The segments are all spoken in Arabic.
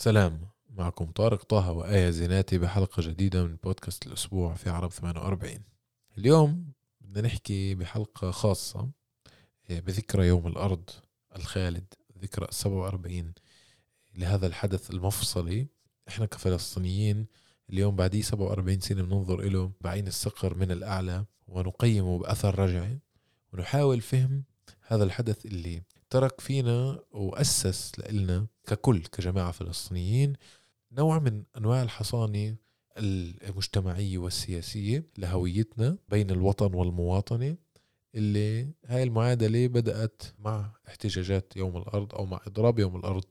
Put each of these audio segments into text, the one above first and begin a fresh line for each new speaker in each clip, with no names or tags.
سلام. معكم طارق طه وآية زيناتي بحلقة جديدة من بودكاست الأسبوع في عرب 48 اليوم بدنا نحكي بحلقة خاصة بذكرى يوم الأرض الخالد ذكرى 47 لهذا الحدث المفصلي. إحنا كفلسطينيين اليوم بعديه 47 سنة بننظر له بعين الصقر من الأعلى ونقيمه بأثر رجعي ونحاول فهم هذا الحدث اللي ترك فينا وأسس لنا ككل كجماعة فلسطينيين نوع من أنواع الحصانة المجتمعية والسياسية لهويتنا بين الوطن والمواطنة اللي هاي المعادلة بدأت مع احتجاجات يوم الأرض أو مع إضراب يوم الأرض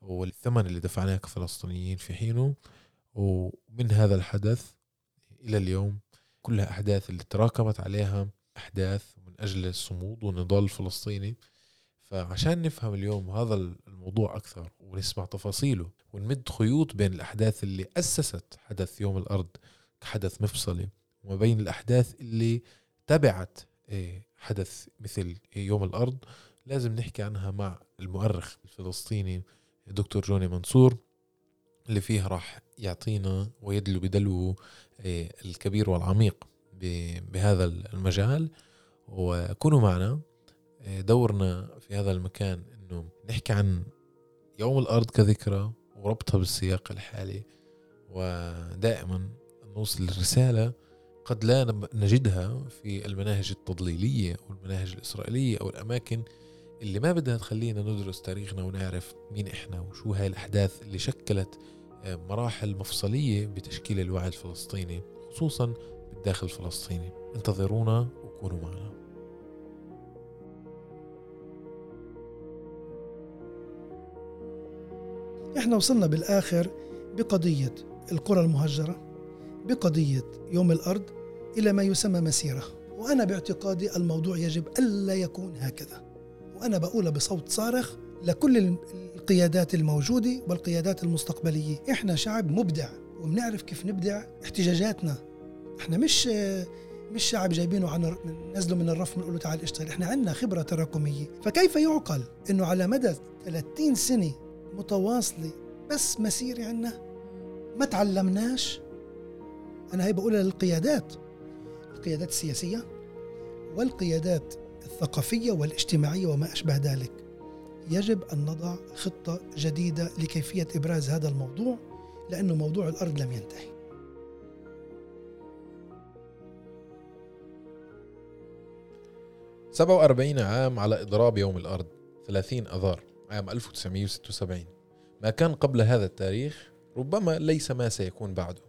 والثمن اللي دفعناه كفلسطينيين في حينه. ومن هذا الحدث إلى اليوم كلها أحداث اللي تراكمت عليها أحداث من أجل الصمود والنضال الفلسطيني فعشان نفهم اليوم هذا الموضوع أكثر ونسمع تفاصيله ونمد خيوط بين الأحداث اللي أسست حدث يوم الأرض كحدث مفصلي وما بين الأحداث اللي تبعت إيه، حدث مثل يوم الأرض لازم نحكي عنها مع المؤرخ الفلسطيني دكتور جوني منصور اللي فيه راح يعطينا ويدلو بدلو إيه، الكبير والعميق بهذا المجال. وكونوا معنا. إيه، دورنا في هذا المكان إنه نحكي عن يوم الأرض كذكرى وربطها بالسياق الحالي ودائما نوصل الرساله قد لا نجدها في المناهج التضليلية أو المناهج الإسرائيلية أو الأماكن اللي ما بدها تخلينا ندرس تاريخنا ونعرف مين إحنا وشو هاي الأحداث اللي شكلت آه، مراحل مفصلية بتشكيل الوعي الفلسطيني خصوصا بالداخل الفلسطيني. انتظرونا وكونوا معنا.
إحنا وصلنا بالآخر بقضية القرى المهجرة بقضية يوم الأرض إلى ما يسمى مسيرة. وأنا باعتقادي الموضوع يجب ألا يكون هكذا. وأنا بقولها بصوت صارخ لكل القيادات الموجودة والقيادات المستقبلية. إحنا شعب مبدع وبنعرف كيف نبدع احتجاجاتنا. إحنا مش مش شعب جايبينه عن نزله من الرف بنقول له تعال اشتغل إحنا عندنا خبرة تراكمية. فكيف يعقل إنه على مدى 30 سنة متواصلة بس مسيرة عندنا ما تعلمناش. أنا هي بقولها للقيادات. القيادات السياسية والقيادات الثقافية والاجتماعية وما أشبه ذلك. يجب أن نضع خطة جديدة لكيفية إبراز هذا الموضوع لأنه موضوع الأرض لم ينتهي.
47 عام على إضراب يوم الأرض 30 أذار. عام 1976 ما كان قبل هذا التاريخ ربما ليس ما سيكون بعده.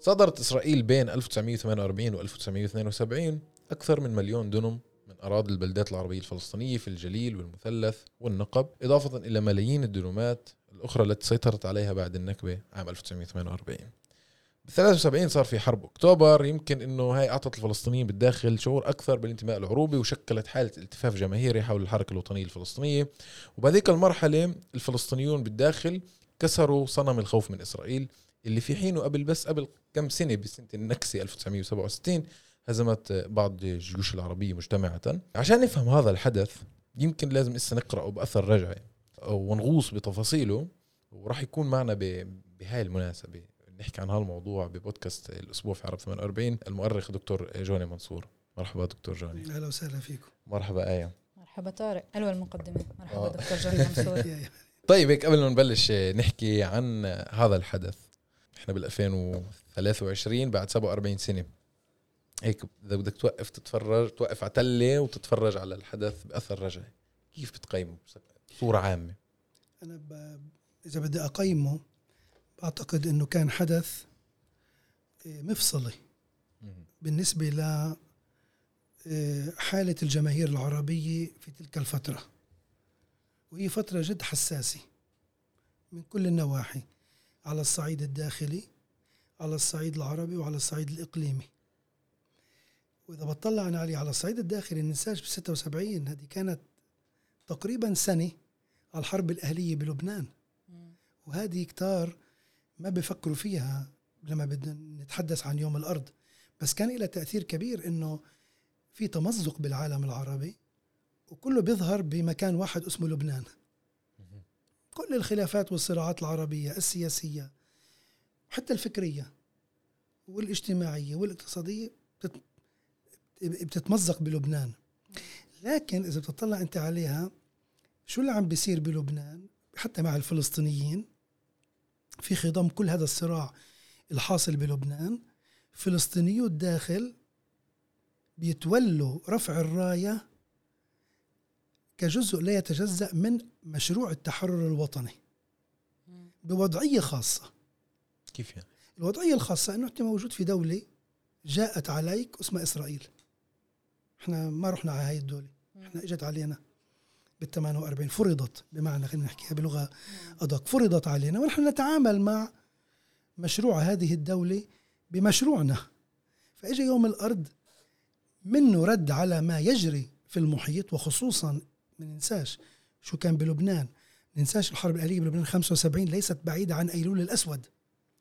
صدرت إسرائيل بين 1948 و 1972 أكثر من مليون دنم من أراضي البلدات العربية الفلسطينية في الجليل والمثلث والنقب إضافة إلى ملايين الدنومات الأخرى التي سيطرت عليها بعد النكبة عام 1948 ب 73 صار في حرب أكتوبر يمكن إنه هاي أعطت الفلسطينيين بالداخل شعور أكثر بالانتماء العروبي وشكلت حالة التفاف جماهيري حول الحركة الوطنية الفلسطينية. وبهذيك المرحلة الفلسطينيون بالداخل كسروا صنم الخوف من إسرائيل اللي في حينه قبل بس قبل كم سنة بسنة النكسة 1967 هزمت بعض الجيوش العربية مجتمعة. عشان نفهم هذا الحدث يمكن لازم لسه نقرأه بأثر رجعي ونغوص بتفاصيله وراح يكون معنا بهاي المناسبة. نحكي عن هالموضوع ببودكاست الأسبوع في عرب 48 المؤرخ دكتور جوني منصور. مرحبا دكتور جوني.
أهلا وسهلا فيكم.
مرحبا إيه
مرحبا طارق. حلوة المقدمة. مرحبا آه. دكتور جوني منصور.
طيب هيك قبل ما نبلش نحكي عن هذا الحدث. إحنا بال 2023 بعد 47 سنة. هيك إذا بدك توقف تتفرج توقف على تله وتتفرج على الحدث بأثر رجعي. كيف بتقيمه؟ بصورة عامة.
أنا ب... إذا بدي أقيمه بعتقد إنه كان حدث آه، مفصلي. بالنسبة ل آه، حالة الجماهير العربية في تلك الفترة. وهي فترة جد حساسة من كل النواحي على الصعيد الداخلي على الصعيد العربي وعلى الصعيد الإقليمي. وإذا بطلع أنا عليه على الصعيد الداخلي ننساش ب 76 هذه كانت تقريبا سنة على الحرب الأهلية بلبنان. وهذه كتار ما بفكروا فيها لما بدنا نتحدث عن يوم الأرض. بس كان لها تأثير كبير إنه في تمزق بالعالم العربي وكله بيظهر بمكان واحد اسمه لبنان. كل الخلافات والصراعات العربية السياسية حتى الفكرية والاجتماعية والاقتصادية بتت- بتتمزق بلبنان. لكن إذا بتطلع أنت عليها شو اللي عم بيصير بلبنان؟ حتى مع الفلسطينيين في خضم كل هذا الصراع الحاصل بلبنان. فلسطينيو الداخل بيتولوا رفع الراية كجزء لا يتجزأ من مشروع التحرر الوطني. بوضعية خاصة.
كيف يعني؟
الوضعية الخاصة أنه أنت موجود في دولة جاءت عليك اسمها إسرائيل. إحنا ما رحنا على هاي الدولة. إحنا إجت علينا. بال 48 فرضت بمعنى خلينا نحكيها بلغة أدق فرضت علينا ونحن نتعامل مع مشروع هذه الدولة بمشروعنا. فإجا يوم الأرض منه رد على ما يجري في المحيط وخصوصا ما ننساش شو كان بلبنان. ننساش الحرب الأهلية بلبنان 75 ليست بعيدة عن أيلول الأسود.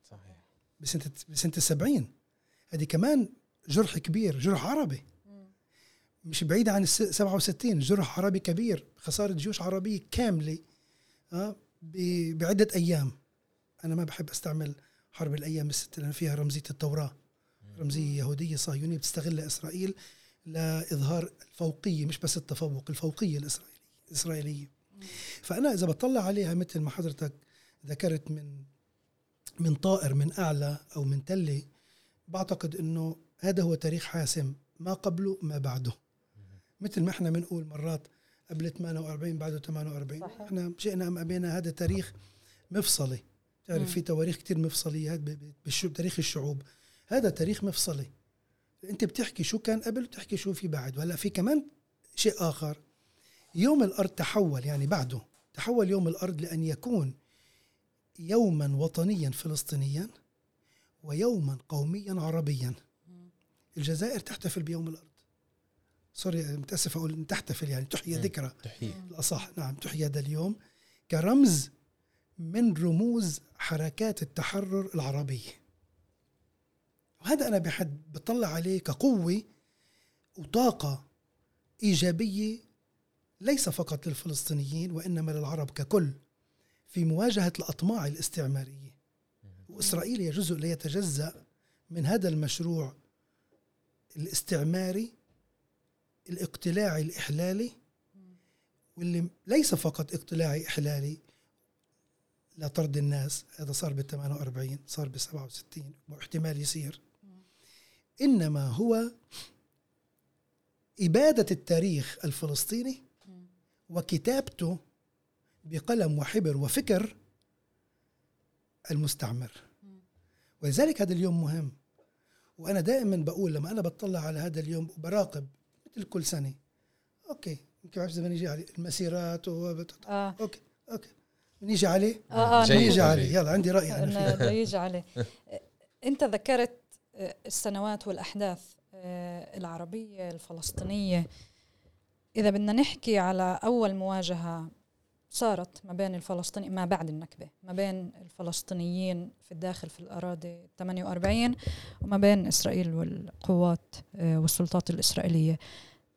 صحيح.
بسنة بسنة السبعين. هذه كمان جرح كبير جرح عربي. مش بعيدة عن الس- 67 جرح عربي كبير خسارة جيوش عربية كاملة آه، ب- بعدة أيام. أنا ما بحب أستعمل حرب الأيام الست لأن فيها رمزية التوراة رمزية يهودية صهيونية بتستغلها إسرائيل لإظهار الفوقية مش بس التفوق الفوقية الإسرائيلية الإسرائيلية. فأنا إذا بطلع عليها مثل ما حضرتك ذكرت من من طائر من أعلى أو من تلة بعتقد أنه هذا هو تاريخ حاسم ما قبله ما بعده. مثل ما إحنا بنقول مرات قبل 48 بعده 48
صحيح.
إحنا شئنا أم أبينا هذا تاريخ مفصلي. تعرف في تواريخ كتير ب- بالشو- بتاريخ الشعوب. هذا تاريخ مفصلي. انت بتحكي شو كان قبل وتحكي شو في بعد. وهلا في كمان شيء آخر. يوم الأرض تحول يعني بعده. تحول يوم الأرض لأن يكون يوما وطنيا فلسطينيا ويوما قوميا عربيا. الجزائر تحتفل بيوم الأرض. سوري متاسف أقول تحتفل يعني تحيي
مم.
ذكرى. الأصح نعم تحيي هذا اليوم. كرمز من رموز حركات التحرر العربية وهذا أنا بحد بطلع عليه كقوة وطاقة إيجابية ليس فقط للفلسطينيين وإنما للعرب ككل في مواجهة الأطماع الاستعمارية. وإسرائيل هي جزء لا يتجزأ من هذا المشروع الاستعماري الاقتلاعي الإحلالي واللي ليس فقط اقتلاعي إحلالي لطرد الناس هذا صار بال 48 صار بال 67 واحتمال يصير. إنما هو إبادة التاريخ الفلسطيني وكتابته بقلم وحبر وفكر المستعمر. ولذلك هذا اليوم مهم. وأنا دائما بقول لما أنا بطلع على هذا اليوم وبراقب مثل كل سنة OK يمكن بعرف إذا بنيجي عليه المسيرات و...
آه.
OK OK. بنيجي عليه
آه آه
جيد.
بنيجي. عليه يلا عندي رأي أنا.
انه
فيه
بده يجي عليه أنت ذكرت آه، السنوات والأحداث آه، العربية الفلسطينية. إذا بدنا نحكي على أول مواجهة صارت ما بين الفلسطيني ما بعد النكبة ما بين الفلسطينيين في الداخل في الأراضي 48 وما بين إسرائيل والقوات آه، والسلطات الإسرائيلية.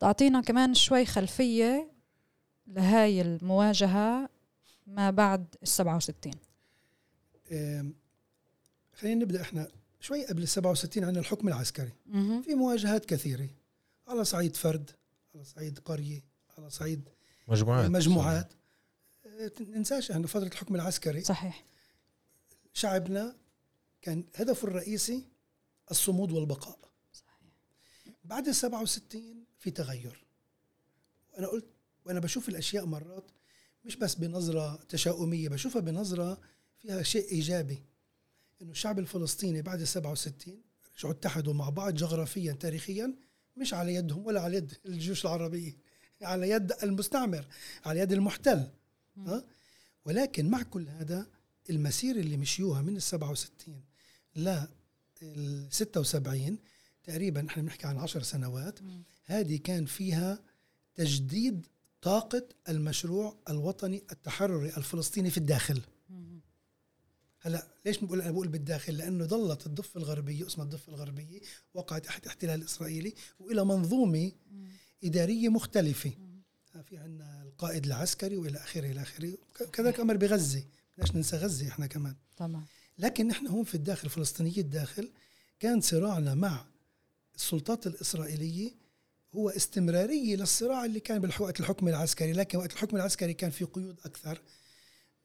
تعطينا كمان شوي خلفية لهاي المواجهة ما بعد ال 67
آم، خلينا نبدأ إحنا شوي قبل ال 67 عن الحكم العسكري.
مهم.
في مواجهات كثيرة. على صعيد فرد على صعيد قرية على صعيد
مجموعات.
مجموعات. آه، ننساش أن فترة الحكم العسكري.
صحيح.
شعبنا كان هدفه الرئيسي الصمود والبقاء. بعد ال 67 في تغير. وأنا قلت وأنا بشوف الأشياء مرات مش بس بنظرة تشاؤمية بشوفها بنظرة فيها شيء إيجابي. إنه الشعب الفلسطيني بعد ال 67 رجعوا اتحدوا مع بعض جغرافيا تاريخيا مش على يدهم ولا على يد الجيوش العربية. على يد المستعمر على يد المحتل. ها؟ ولكن مع كل هذا المسير اللي مشيوها من ال 67 ل ال 76 تقريبا إحنا بنحكي عن 10 سنوات. هذه كان فيها تجديد طاقة المشروع الوطني التحرري الفلسطيني في الداخل. هلا ليش بقول أنا بقول بالداخل؟ لأنه ظلت الضفة الغربية اسمها الضفة الغربية وقعت تحت احتلال إسرائيلي وإلى منظومة
مم.
إدارية مختلفة. في عندنا القائد العسكري وإلى آخره إلى آخره. كذلك أمر بغزة. بدناش ننسى غزة إحنا كمان.
طبعا
لكن نحن هون في الداخل الفلسطيني الداخل كان صراعنا مع السلطات الإسرائيلية هو استمرارية للصراع اللي كان بالوقت الحكم العسكري لكن وقت الحكم العسكري كان في قيود أكثر.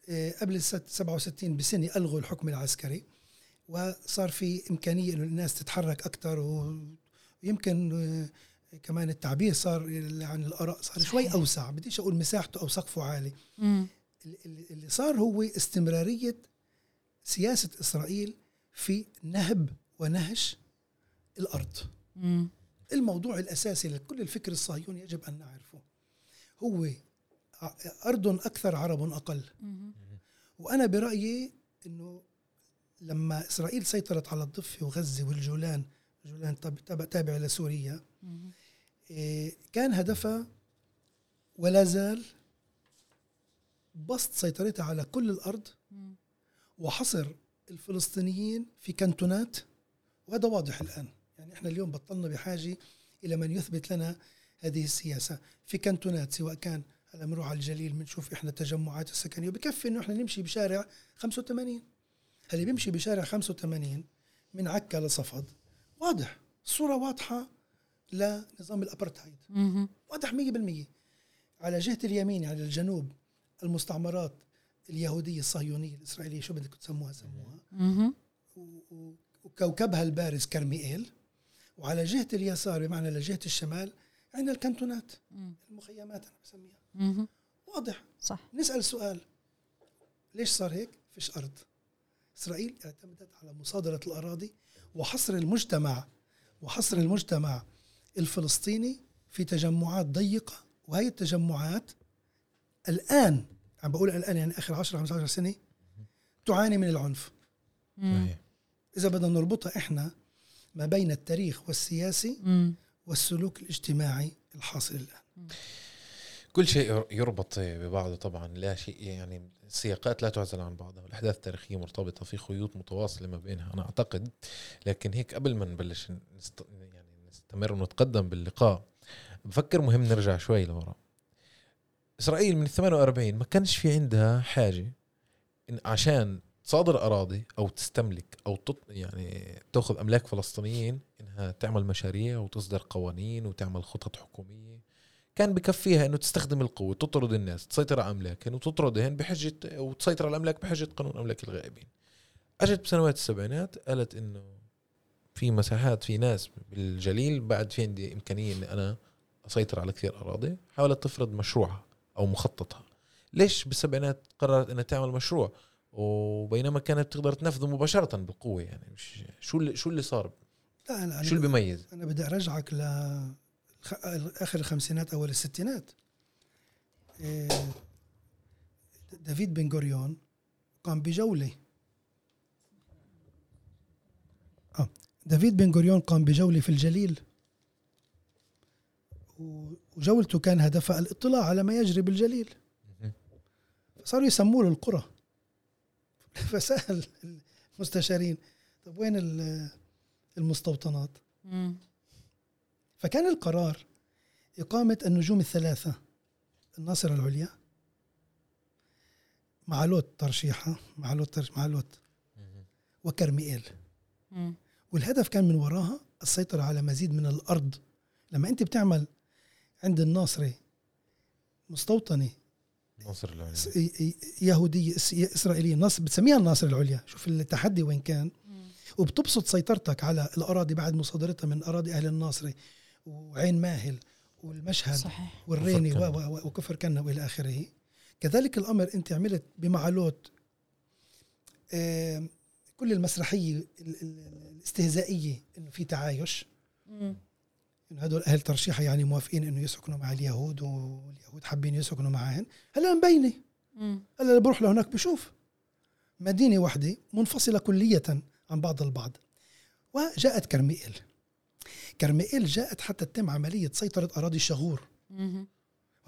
آه، قبل 67 بسنة ألغوا الحكم العسكري وصار في إمكانية إنه الناس تتحرك أكثر ويمكن آه، كمان التعبير صار عن الآراء صار شوي أوسع. بديش أقول مساحته أو سقفه عالي. اللي صار هو استمرارية سياسة إسرائيل في نهب ونهش الأرض.
مم.
الموضوع الأساسي لكل الفكر الصهيوني يجب أن نعرفه هو أرض أكثر عرب أقل
مم.
وأنا برأيي أنه لما إسرائيل سيطرت على الضفة وغزة والجولان جولان تابع, لسوريا. إيه، كان هدفها ولا زال بسط سيطرتها على كل الأرض. وحصر الفلسطينيين في كانتونات وهذا واضح الآن يعني إحنا اليوم بطلنا بحاجة إلى من يثبت لنا هذه السياسة. في كانتونات سواء كان هلا بنروح على الجليل بنشوف إحنا التجمعات السكنية. وبكفي إنه إحنا نمشي بشارع 85 اللي بيمشي بشارع 85 من عكا لصفد واضح. الصورة واضحة لنظام الأبرتهايد.
مم.
واضح 100% على جهة اليمين على الجنوب المستعمرات اليهودية الصهيونية الإسرائيلية شو بدك تسموها سموها؟ وكوكبها البارز كرميئيل. وعلى جهة اليسار بمعنى لجهة الشمال عندنا الكانتونات
مم.
المخيمات أنا بسميها
مم.
واضح
صح
نسأل سؤال ليش صار هيك؟ فيش أرض إسرائيل اعتمدت على مصادرة الأراضي وحصر المجتمع وحصر المجتمع الفلسطيني في تجمعات ضيقة وهي التجمعات الآن عم بقول الآن يعني آخر 10 15 سنة تعاني من العنف
مم.
صحيح.
إذا بدنا نربطها إحنا ما بين التاريخ والسياسي
مم.
والسلوك الاجتماعي الحاصل الآن.
كل شيء يربط ببعضه طبعا. لا شيء يعني السياقات لا تعزل عن بعضها والأحداث التاريخية مرتبطة في خيوط متواصلة ما بينها أنا أعتقد. لكن هيك قبل ما نبلش نست... يعني نستمر ونتقدم باللقاء بفكر مهم نرجع شوي لورا. إسرائيل من 48 ما كانش في عندها حاجة إن عشان تصادر أراضي أو تستملك أو تط... يعني تأخذ أملاك فلسطينيين إنها تعمل مشاريع وتصدر قوانين وتعمل خطط حكومية. كان بكفيها إنه تستخدم القوة تطرد الناس تسيطر على املاكهم وتطردهم بحجة وتسيطر على الأملاك بحجة قانون أملاك الغائبين. أجت بسنوات السبعينات قالت إنه في مساحات في ناس بالجليل بعد في عندي إمكانية إني أنا أسيطر على كثير أراضي حاولت تفرض مشروعها أو مخططها. ليش بالسبعينات قررت إنها تعمل مشروع؟ وبينما كانت تقدر تنفذه مباشرة بالقوه يعني. مش شو اللي شو اللي صار؟
لا أنا
شو اللي بيميز؟
أنا بدي أرجعك ل آخر الخمسينات أول الستينات. إيه، دافيد بن غوريون قام بجولة. آه. دافيد بن غوريون قام بجولة في الجليل. وجولته كان هدفها الاطلاع على ما يجري بالجليل. فصاروا يسموا له القرى فسأل المستشارين. طب وين ال- المستوطنات؟
مم.
فكان القرار إقامة النجوم الثلاثة الناصرة العليا مع لوط ترشيحة مع لوط ترش مع لوط وكرميئيل. والهدف كان من وراها السيطرة على مزيد من الأرض. لما أنت بتعمل عند الناصري مستوطنة
ناصر العليا
يهودية إس- إسرائيلية ناصر بتسميها الناصر العليا شوف التحدي وين كان. وبتبسط سيطرتك على الأراضي بعد مصادرتها من أراضي أهل الناصري وعين ماهل والمشهد
صحيح
والريني
وكفر كنا.
وإلى آخره كذلك الأمر أنت عملت بمعلوت كل المسرحية ال- ال- الاستهزائية إنه في تعايش. إنه هدول أهل ترشيحة يعني موافقين إنه يسكنوا مع اليهود واليهود حابين يسكنوا معهم هلا
مبينة.
هلا اللي بروح لهناك بشوف. مدينة واحدة منفصلة كلية عن بعض البعض. وجاءت كرميئيل. كرميئيل جاءت حتى تتم عملية سيطرة أراضي الشغور.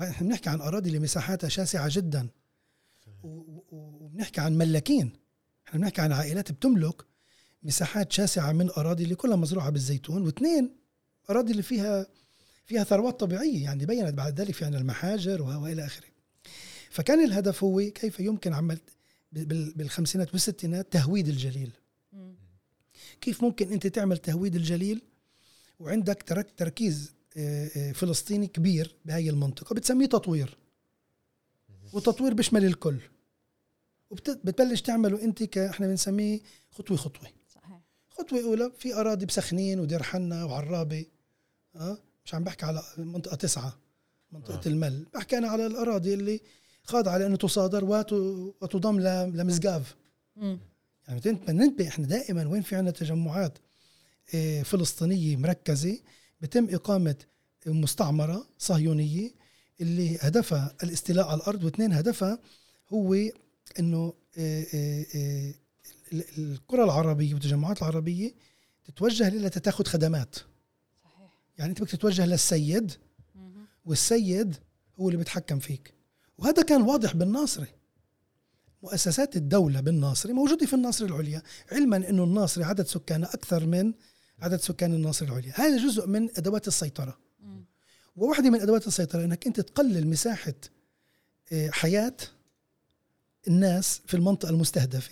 إحنا بنحكي عن أراضي اللي مساحاتها شاسعة جدا. وبنحكي عن ملاكين. إحنا بنحكي عن عائلات بتملك مساحات شاسعة من أراضي اللي كلها مزروعة بالزيتون. واثنين اراضي اللي فيها فيها ثروات طبيعية يعني بينت بعد ذلك في عنا المحاجر وإلى آخره. فكان الهدف هو كيف يمكن عمل بال- بالخمسينات والستينات تهويد الجليل. كيف ممكن أنت تعمل تهويد الجليل وعندك ترك تركيز فلسطيني كبير بهاي المنطقة بتسميه تطوير. والتطوير بيشمل الكل. وبتبلش تعمله أنت ك إحنا بنسميه خطوه خطوه
صحيح.
خطوة أولى في أراضي بسخنين ودير حنا وعرابة. آه مش عم بحكي على منطقة تسعة منطقة
آه.
المل بحكي أنا على الأراضي اللي خاضعه لأنه تصادر وت- وتضم ل- لمزقاف
مم.
يعني بننتبه إحنا دائما وين في عندنا تجمعات آه، فلسطينية مركزة بتم إقامة مستعمرة صهيونية اللي هدفها الاستيلاء على الأرض واثنين هدفها هو إنه آه، آه، ال- القرى العربية والتجمعات العربية تتوجه لها تاخذ خدمات يعني أنت بدك تتوجه للسيد. والسيد هو اللي بيتحكم فيك. وهذا كان واضح بالناصري. مؤسسات الدولة بالناصري موجودة في الناصري العليا. علما أنه الناصري عدد سكانه أكثر من عدد سكان الناصري العليا. هذا جزء من أدوات السيطرة. وواحدة من أدوات السيطرة أنك أنت تقلل مساحة آه، حياة الناس في المنطقة المستهدفة.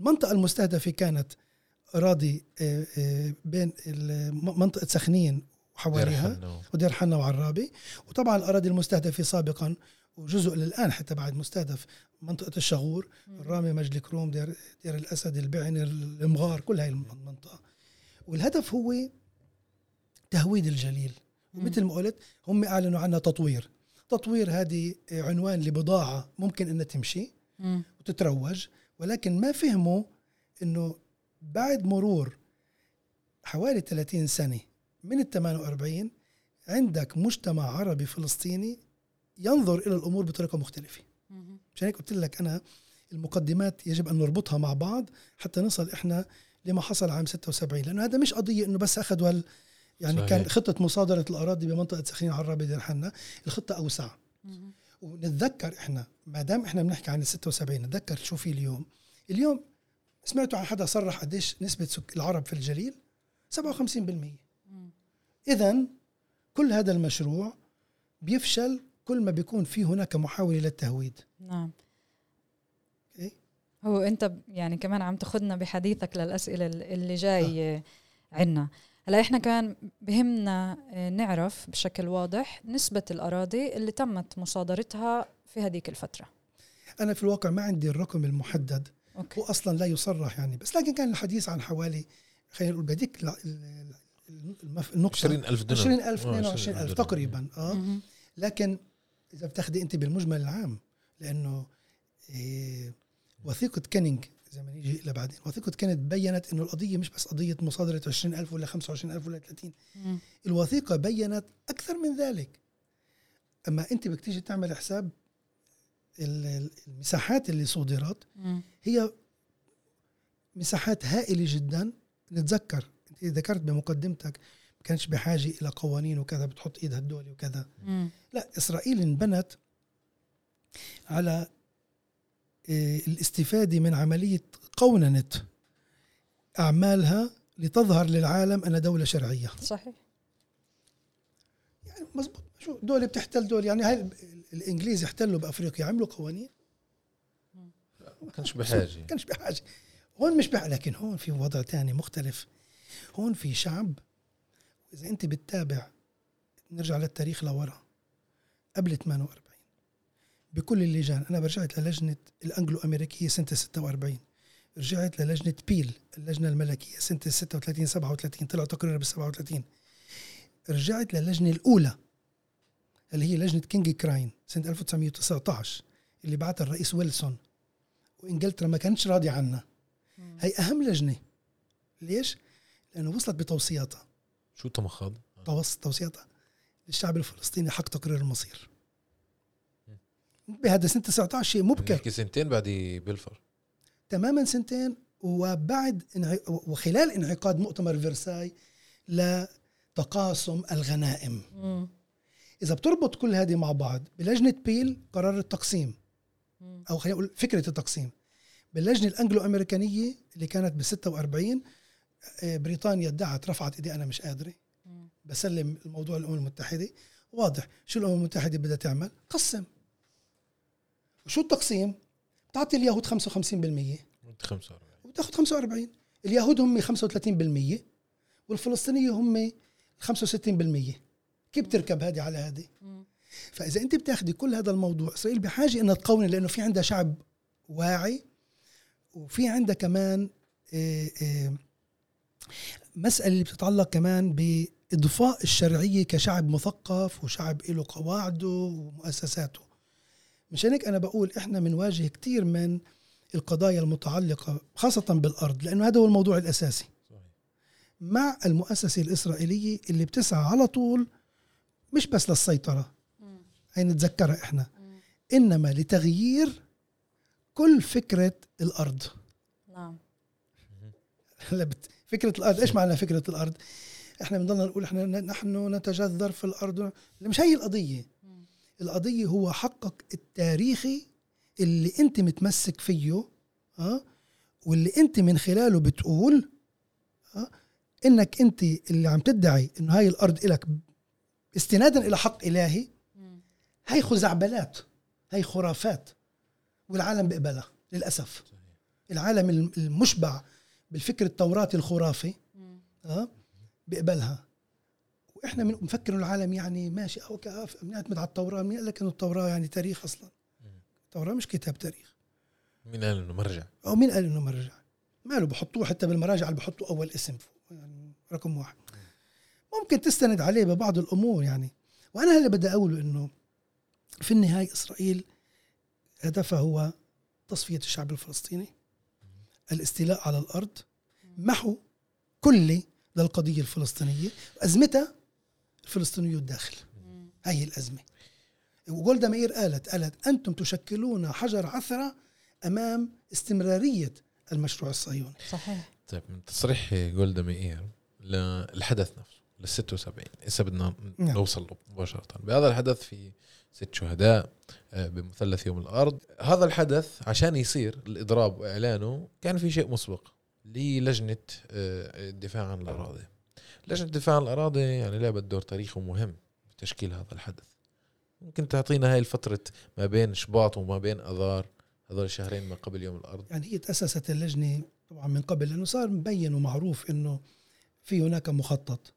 المنطقة المستهدفة كانت أراضي آه، آه، بين منطقة سخنين وحواليها. ودير حنا وعرابة وطبعا الأراضي المستهدفة سابقا وجزء للآن حتى بعد مستهدف منطقة الشغور الرامي مجد الكروم دير, دير الأسد البعن المغار كل هاي المنطقة. والهدف هو تهويد الجليل. ومثل ما قلت هم أعلنوا عنها تطوير. تطوير هذه عنوان لبضاعة ممكن إنها تمشي. وتتروج ولكن ما فهموا إنه بعد مرور حوالي 30 سنة من ال 48 عندك مجتمع عربي فلسطيني ينظر إلى الأمور بطريقة مختلفة
مم.
عشان هيك قلت لك أنا المقدمات يجب أن نربطها مع بعض حتى نصل إحنا لما حصل عام 76 لأنه هذا مش قضية إنه بس اخذوا هال يعني
صحيح.
كان خطة مصادرة الأراضي بمنطقة سخنين عرابي دير حنا الخطة أوسع
مم.
ونتذكر إحنا ما دام إحنا بنحكي عن ال 76 نتذكر شو في اليوم اليوم سمعتوا عن حدا صرح قديش نسبة سك العرب في الجليل 57% إذا كل هذا المشروع بيفشل كل ما بيكون في هناك محاولة للتهويد.
نعم.
أوكي؟
هو أنت يعني كمان عم تاخذنا بحديثك للأسئلة ال- اللي جاي آه. عنا. هلا إحنا كمان بهمنا آه، نعرف بشكل واضح نسبة الأراضي اللي تمت مصادرتها في هذيك الفترة.
أنا في الواقع ما عندي الرقم المحدد
أوكي.
هو أصلا لا يصرح يعني بس لكن كان الحديث عن حوالي خلينا نقول بهذيك ال- ال- المف- النقطة
20000 دونم
20000
آه،
22000
دونم.
تقريبا
آه.
لكن إذا بتاخدي أنت بالمجمل العام لأنه إيه وثيقة كينيج زي ما نيجي إلى بعدين وثيقة كينيج بينت إنه القضية مش بس قضية مصادرة 20000 ولا 25000 ولا 30
مم.
الوثيقة بينت أكثر من ذلك أما أنت بدك تيجي تعمل حساب ال- ال- المساحات اللي صودرت
مم.
هي مساحات هائلة جدا نتذكر انت ذكرت بمقدمتك ما كانش بحاجة إلى قوانين وكذا بتحط إيدها الدولي وكذا.
مم.
لا إسرائيل انبنت على آه، الاستفادة من عملية قوننه أعمالها لتظهر للعالم انها دولة شرعية.
صحيح.
يعني مزبوط شو دولة بتحتل دول يعني هاي ال- الإنجليز احتلوا بأفريقيا عملوا قوانين.
ما كانش بحاجة.
كانش بحاجة. هون مش بحاجة لكن هون في وضع تاني مختلف. هون في شعب اذا أنت بتتابع نرجع للتاريخ لورا قبل 48 بكل اللجان أنا رجعت للجنة الانجلو امريكيه سنه 46 رجعت للجنة بيل اللجنة الملكية سنة 36 37 طلع تقرير بال 37 رجعت للجنة الأولى اللي هي لجنة كينج كراين سنة 1919 اللي بعتها الرئيس ويلسون. وإنجلترا ما كانتش راضية عنها. هي أهم لجنة. ليش؟ لأنه وصلت بتوصياتها
شو تمخض
توص توصياتها للشعب الفلسطيني حق تقرير المصير. بهذا سنة 19 شيء مبكر.
نحكي سنتين بعد بلفر
تماما سنتين وبعد وخلال انعقاد مؤتمر فرساي لتقاسم الغنائم.
مم.
إذا بتربط كل هذه مع بعض بلجنة بيل قرار التقسيم.
مم.
أو خلينا نقول فكرة التقسيم. باللجنه الانجلو امريكانيه اللي كانت ب 46 آه، بريطانيا ادعت رفعت إيدي أنا مش
قادرة.
بسلم الموضوع للامم المتحدة. واضح. شو الأمم المتحدة بدها تعمل؟ قسم وشو التقسيم؟ بتعطي اليهود 55%
45
وبتاخذ 45 اليهود هم 35% والفلسطينية هم 65% كيف بتركب هذه على هذه. فإذا أنت بتاخدي كل هذا الموضوع اسرائيل بحاجة إنها تقوي لأنه في عندها شعب واعي وفي عندها كمان آه، آه، مسألة اللي بتتعلق كمان بإضفاء الشرعية كشعب مثقف وشعب له قواعده ومؤسساته. مشان هيك أنا بقول إحنا بنواجه كتير من القضايا المتعلقة خاصة بالأرض لأنه هذا هو الموضوع الأساسي. مع المؤسسة الإسرائيلية اللي بتسعى على طول مش بس للسيطرة. هي نتذكرها إحنا. إنما لتغيير كل فكرة الأرض.
نعم.
هلا فكرة الأرض إيش معنى فكرة الأرض؟ إحنا بنضلنا نقول إحنا ن- نحن نتجذر في الأرض. مش هي القضية.
مم.
القضية هو حقك التاريخي اللي أنت متمسك فيه ها واللي أنت من خلاله بتقول ها إنك أنت اللي عم تدعي إنه هاي الأرض إلك استنادا إلى حق إلهي
مم.
هاي خزعبلات هاي خرافات والعالم بيقبلها للأسف. العالم الم- المشبع بالفكر التوراتي الخرافي. ها بيقبلها. وإحنا من- بنفكر انه العالم يعني ماشي أو كاف بنعتمد على التوراة مين قال لك إنه التوراة يعني تاريخ أصلا. التوراة مش كتاب تاريخ.
مين قال إنه مرجع؟
أو مين قال إنه مرجع؟ ماله بحطوه حتى بالمراجع اللي بحطوا أول اسم فوق يعني رقم واحد. ممكن تستند عليه ببعض الأمور يعني. وأنا اللي بدي أقوله إنه في النهاية إسرائيل هدفها هو تصفية الشعب الفلسطيني. الاستيلاء على الأرض محو كلي للقضية الفلسطينية. أزمتها الفلسطينية الداخل. هاي الأزمة. وجولدا مائير قالت قالت أنتم تشكلون حجر عثرة أمام استمرارية المشروع الصهيوني.
صحيح.
طيب من تصريح جولدا مائير للحدث نفسه لل 76 هسه بدنا
نعم.
نوصل له مباشرة. بهذا الحدث في ست شهداء آه، بمثلث يوم الأرض. هذا الحدث عشان يصير الإضراب وإعلانه كان في شيء مسبق للجنة آه، الدفاع عن الأراضي. لجنة الدفاع عن الأراضي يعني لعبت دور تاريخي مهم بتشكيل هذا الحدث. ممكن تعطينا هاي الفترة ما بين شباط وما بين آذار هذول الشهرين ما قبل يوم الأرض؟
يعني هي تأسست اللجنة طبعا من قبل لأنه صار مبين ومعروف إنه في هناك مخطط.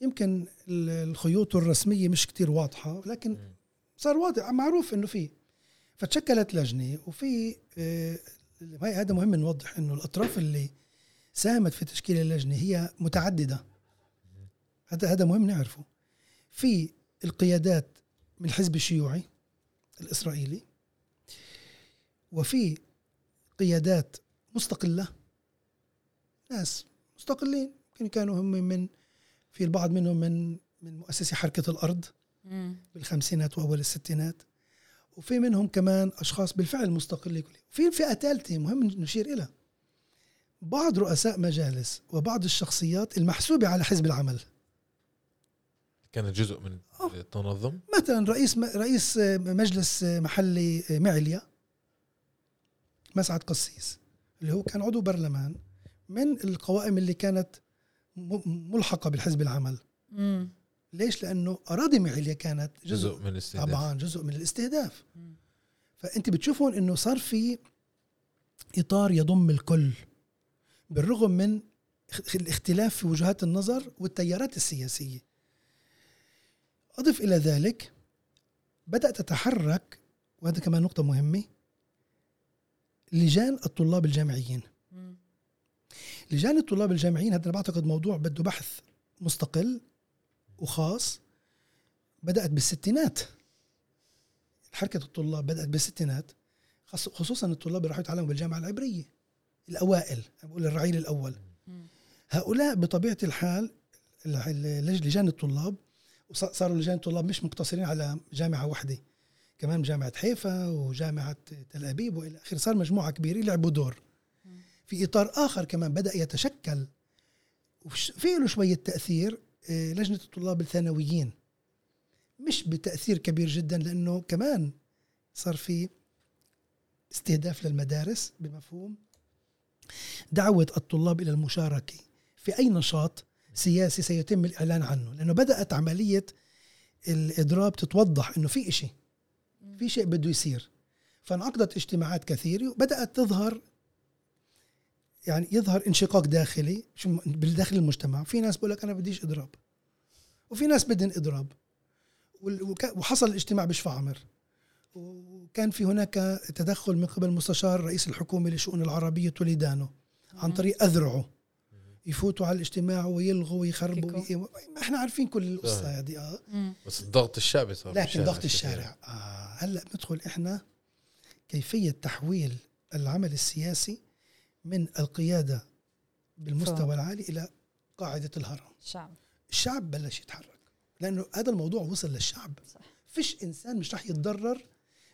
يمكن ال- الخيوط الرسمية مش كتير واضحة لكن
مم.
صار واضح معروف إنه في. فتشكلت لجنة وفي آه، هاي هذا مهم نوضح إنه الأطراف اللي ساهمت في تشكيل اللجنة هي متعددة. هذا هذا مهم نعرفه. في القيادات من الحزب الشيوعي الإسرائيلي وفي قيادات مستقلة ناس مستقلين يمكن كانوا هم من في البعض منهم من من مؤسسي حركة
الأرض.
بالخمسينات وأول الستينات. وفي منهم كمان أشخاص بالفعل مستقلين في فئة ثالثة مهم نشير إلى بعض رؤساء مجالس وبعض الشخصيات المحسوبة على حزب العمل.
كانت جزء من
آه.
التنظم؟
مثلا رئيس رئيس مجلس محلي معليا مسعد قسيس اللي هو كان عضو برلمان من القوائم اللي كانت ملحقة بالحزب العمل.
مم.
ليش؟ لأنه أراضي معليا كانت
جزء
جزء
من الاستهداف.
طبعا جزء من الاستهداف. فأنت بتشوفون إنه صار في إطار يضم الكل بالرغم من اخ- الاختلاف في وجهات النظر والتيارات السياسية. أضف إلى ذلك بدأت تتحرك وهذا كمان نقطة مهمة لجان الطلاب الجامعيين. لجان الطلاب الجامعيين هذا أنا بعتقد موضوع بده بحث مستقل وخاص بدأت بالستينات حركة الطلاب بدأت بالستينات خص- خصوصا الطلاب اللي راحوا يتعلموا بالجامعة العبرية الأوائل بقول الرعيل الأول. هؤلاء بطبيعة الحال ال- ال- لج- لجان الطلاب وص- صاروا لجان الطلاب مش مقتصرين على جامعة واحدة كمان جامعة حيفا وجامعة تل أبيب وإلى آخره صار مجموعة كبيرة لعبوا دور. في إطار آخر كمان بدأ يتشكل وش- في له شوية تأثير آه، لجنة الطلاب الثانويين. مش بتأثير كبير جدا لأنه كمان صار في استهداف للمدارس بمفهوم دعوة الطلاب إلى المشاركة. في أي نشاط سياسي سيتم الإعلان عنه؟ لأنه بدأت عملية الإضراب تتوضح أنه في إشي في شيء بده يصير. فانعقدت اجتماعات كثيرة وبدأت تظهر يعني يظهر انشقاق داخلي شو بالداخل المجتمع. في ناس بقول لك أنا بديش إضراب. وفي ناس بدهم وال- وك- وحصل الاجتماع بشفا عمر. وكان في هناك تدخل من قبل مستشار رئيس الحكومة للشؤون العربية توليدانو عن طريق أذرعه يفوتوا على الاجتماع ويلغوا ويخربوا. وي- ما إحنا عارفين كل
صحيح.
هذه
آه.
بس الضغط الشعبي صار
لكن ضغط. الشارع آه. هلأ بندخل إحنا كيفية تحويل العمل السياسي من القيادة بالمستوى
فوق.
العالي إلى قاعدة الهرم
الشعب
الشعب بلش يتحرك لأنه هذا الموضوع وصل للشعب
صح.
فيش إنسان مش رح يتضرر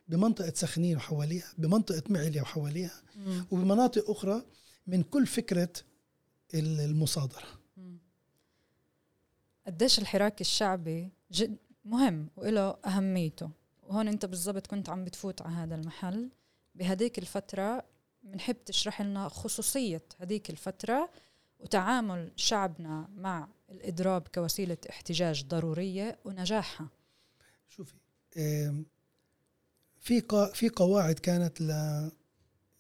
بمنطقة سخنين وحواليها بمنطقة معلية وحواليها
مم.
وبمناطق أخرى من كل فكرة ال- المصادرة
مم. قديش الحراك الشعبي جد مهم وله أهميته وهون أنت بالضبط كنت عم بتفوت على هذا المحل بهديك الفترة بنحب تشرح لنا خصوصية هديك الفترة وتعامل شعبنا مع الإضراب كوسيلة احتجاج ضرورية ونجاحها.
شوفي في في قواعد كانت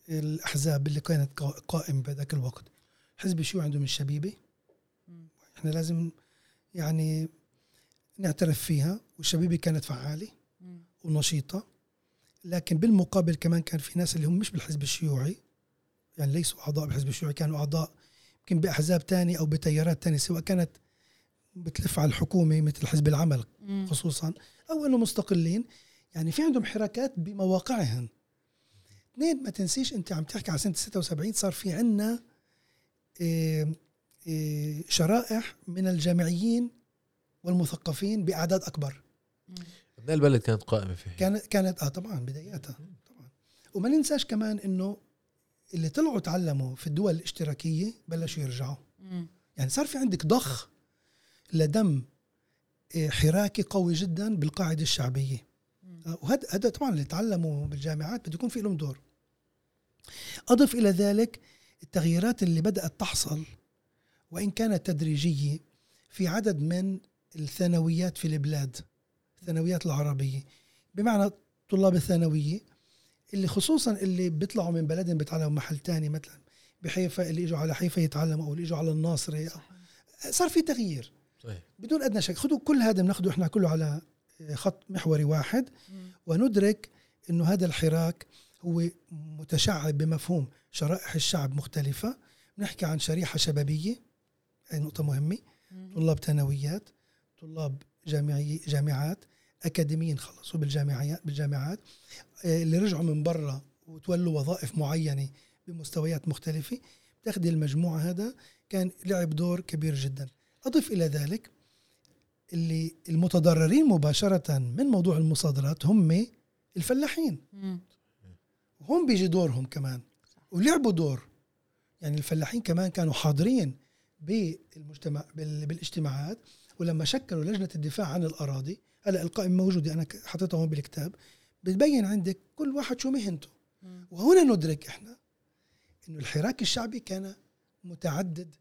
للأحزاب اللي كانت قا- قائمة بذاك الوقت. حزب الشيوعي عندهم الشبيبة. إحنا لازم يعني نعترف فيها. والشبيبة كانت فعالة. ونشيطة. لكن بالمقابل كمان كان في ناس اللي هم مش بالحزب الشيوعي يعني ليسوا أعضاء بالحزب الشيوعي كانوا أعضاء يمكن بأحزاب تانية أو بتيارات تانية سواء كانت بتلف على الحكومة مثل حزب العمل. خصوصا أو أنه مستقلين. يعني في عندهم حركات بمواقعهم. اثنين ما تنسيش أنت عم تحكي على سنة 76 صار في عنا إيه، إيه، شرائح من الجامعيين والمثقفين بأعداد أكبر.
إيه البلد كانت قائمة فيه
كانت كانت آه طبعا بداياتها طبعا. وما ننساش كمان إنه اللي طلعوا تعلموا في الدول الاشتراكية بلشوا يرجعوا.
مم.
يعني صار في عندك ضخ لدم آه، حراكي قوي جدا بالقاعدة
الشعبية.
آه، وهذا هذا طبعا اللي تعلموا بالجامعات بده يكون في لهم دور. أضف إلى ذلك التغييرات اللي بدأت تحصل وإن كانت تدريجية في عدد من الثانويات في البلاد. الثانويات العربية. بمعنى طلاب الثانوية اللي خصوصا اللي بيطلعوا من بلدهم بيتعلموا محل تاني مثلا بحيفا اللي إجوا على حيفا يتعلموا أو اللي إجوا على الناصري.
صح.
صار في تغيير.
صحيح.
بدون أدنى شك. خذوا كل هذا بناخذه إحنا كله على خط محوري واحد. وندرك إنه هذا الحراك هو متشعب بمفهوم شرائح الشعب مختلفة. بنحكي عن شريحة شبابية هي نقطة
مهمة.
طلاب ثانويات طلاب جامعي جامعات. أكاديميين خلصوا بالجامعات بالجامعات آه، اللي رجعوا من برا وتولوا وظائف معينة بمستويات مختلفة. تاخذي المجموعه هذا كان لعب دور كبير جدا. اضف إلى ذلك اللي المتضررين مباشرة من موضوع المصادرات هم الفلاحين. وهم بيجي دورهم كمان ولعبوا دور. يعني الفلاحين كمان كانوا حاضرين بالمجتمع بال- بالاجتماعات ولما شكلوا لجنة الدفاع عن الأراضي هلا القائمه موجوده أنا حطيتها هون بالكتاب بتبين عندك كل واحد شو مهنته. وهنا ندرك إحنا إنه الحراك الشعبي كان متعدد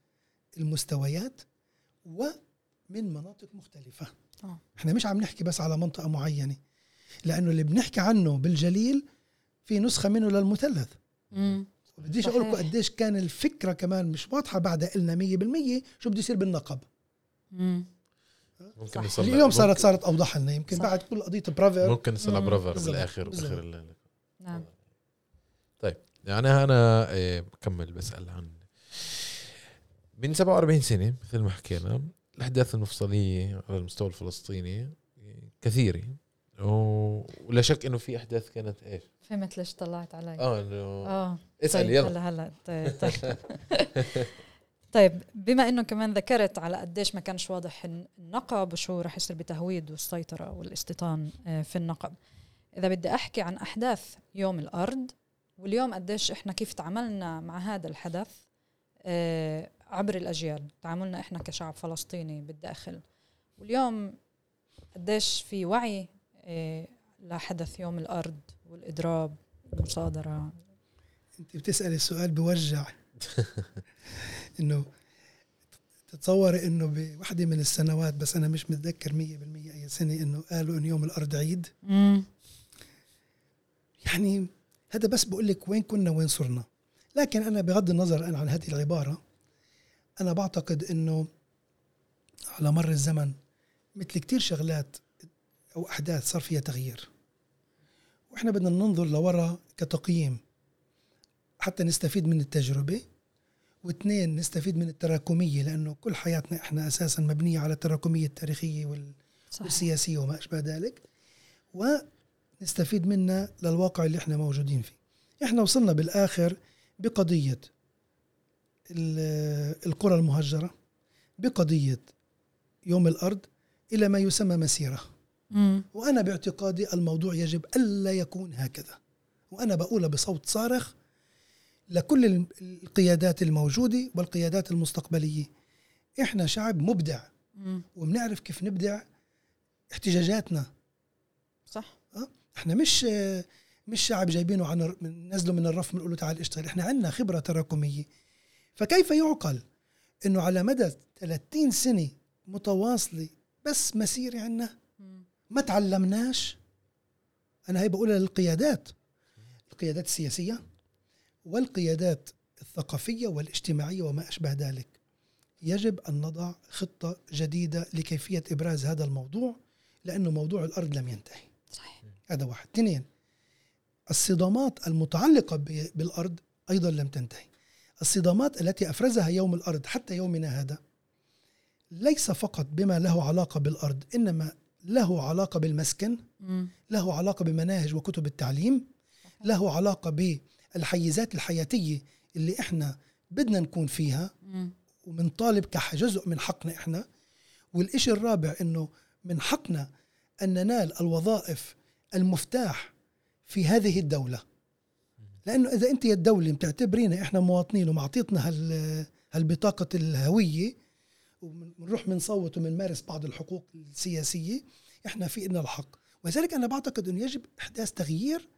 المستويات ومن مناطق مختلفة
آه.
إحنا مش عم نحكي بس على منطقة معينة لأنه اللي بنحكي عنه بالجليل في نسخة منه للمثلث. بديش أقول لكم. قديش كان الفكرة كمان مش واضحة بعد إلنا 100% شو بده يصير بالنقب
مم.
ممكن
صح.
اليوم صارت
ممكن-
صارت أوضح لنا يمكن
صح.
بعد كل قضية برافر
ممكن
مم.
برافر بالاخر
بالضبط.
باخر ال-
نعم.
يعني أنا إيه، بكمل بسأل عن من 47 سنة مثل ما حكينا الأحداث المفصلية على المستوى الفلسطيني كثيرة و- ولا شك إنه في أحداث كانت إيش؟
فهمت ليش طلعت علي.
آه انه
آه
اسأل
طيب
يلا.
هلا هلا. طيب, طيب. بما إنه كمان ذكرت على قديش ما كانش واضح الن- النقب وشو رح يصير بتهويد والسيطرة والاستيطان آه، في النقب. إذا بدي أحكي عن أحداث يوم الأرض واليوم قديش إحنا كيف تعاملنا مع هذا الحدث آه، عبر الأجيال. تعاملنا إحنا كشعب فلسطيني بالداخل. واليوم قديش في وعي آه، لحدث يوم الأرض والإضراب والمصادره
أنت بتسألي السؤال بوجع. انه تتصوري إنه بوحده من السنوات بس أنا مش متذكر 100% أي سنة إنه قالوا إنه يوم الأرض عيد.
مم.
يعني هذا بس بقول لك وين كنا وين صرنا. لكن أنا بغض النظر أنا عن هذه العبارة أنا بعتقد إنه على مر الزمن مثل كتير شغلات أو أحداث صار فيها تغيير. وإحنا بدنا ننظر لورا كتقييم. حتى نستفيد من التجربة واثنين نستفيد من التراكمية لأنه كل حياتنا إحنا أساسا مبنية على التراكمية التاريخية وال
صحيح
والسياسية وما أشبه ذلك. ونستفيد منها للواقع اللي إحنا موجودين فيه. إحنا وصلنا بالآخر بقضية ال- القرى المهجرة بقضية يوم الأرض إلى ما يسمى مسيرة.
مم.
وأنا باعتقادي الموضوع يجب ألا يكون هكذا. وأنا بقولها بصوت صارخ لكل ال- القيادات الموجودة والقيادات المستقبلية. إحنا شعب مبدع. وبنعرف كيف نبدع احتجاجاتنا.
صح.
إحنا مش مش شعب جايبينه عن نزله من الرف بنقول له تعال اشتغل. إحنا عندنا خبرة تراكمية. فكيف يعقل إنه على مدى 30 سنة متواصلة بس مسيرة عندنا. ما تعلمناش؟ أنا هي بقولها للقيادات. القيادات السياسية والقيادات الثقافية والاجتماعية وما أشبه ذلك. يجب أن نضع خطة جديدة لكيفية إبراز هذا الموضوع لأنه موضوع الأرض لم ينتهي.
صحيح.
هذا واحد. اثنين الصدامات المتعلقة ب- بالأرض أيضا لم تنتهي. الصدامات التي أفرزها يوم الأرض حتى يومنا هذا ليس فقط بما له علاقة بالأرض إنما له علاقة بالمسكن. له علاقة بمناهج وكتب التعليم له علاقة بالحيزات الحياتية اللي إحنا بدنا نكون فيها. وبنطالب كجزء من حقنا إحنا والإشي الرابع إنه من حقنا أن ننال الوظائف المفتاح في هذه الدولة لأنه إذا أنت يا الدولة بتعتبرينا إحنا مواطنين ومعطيتنا هال هالبطاقة الهوية وبنروح بنصوت وبنمارس بعض الحقوق السياسية إحنا في إلنا الحق ولذلك أنا بعتقد إنه يجب إحداث تغيير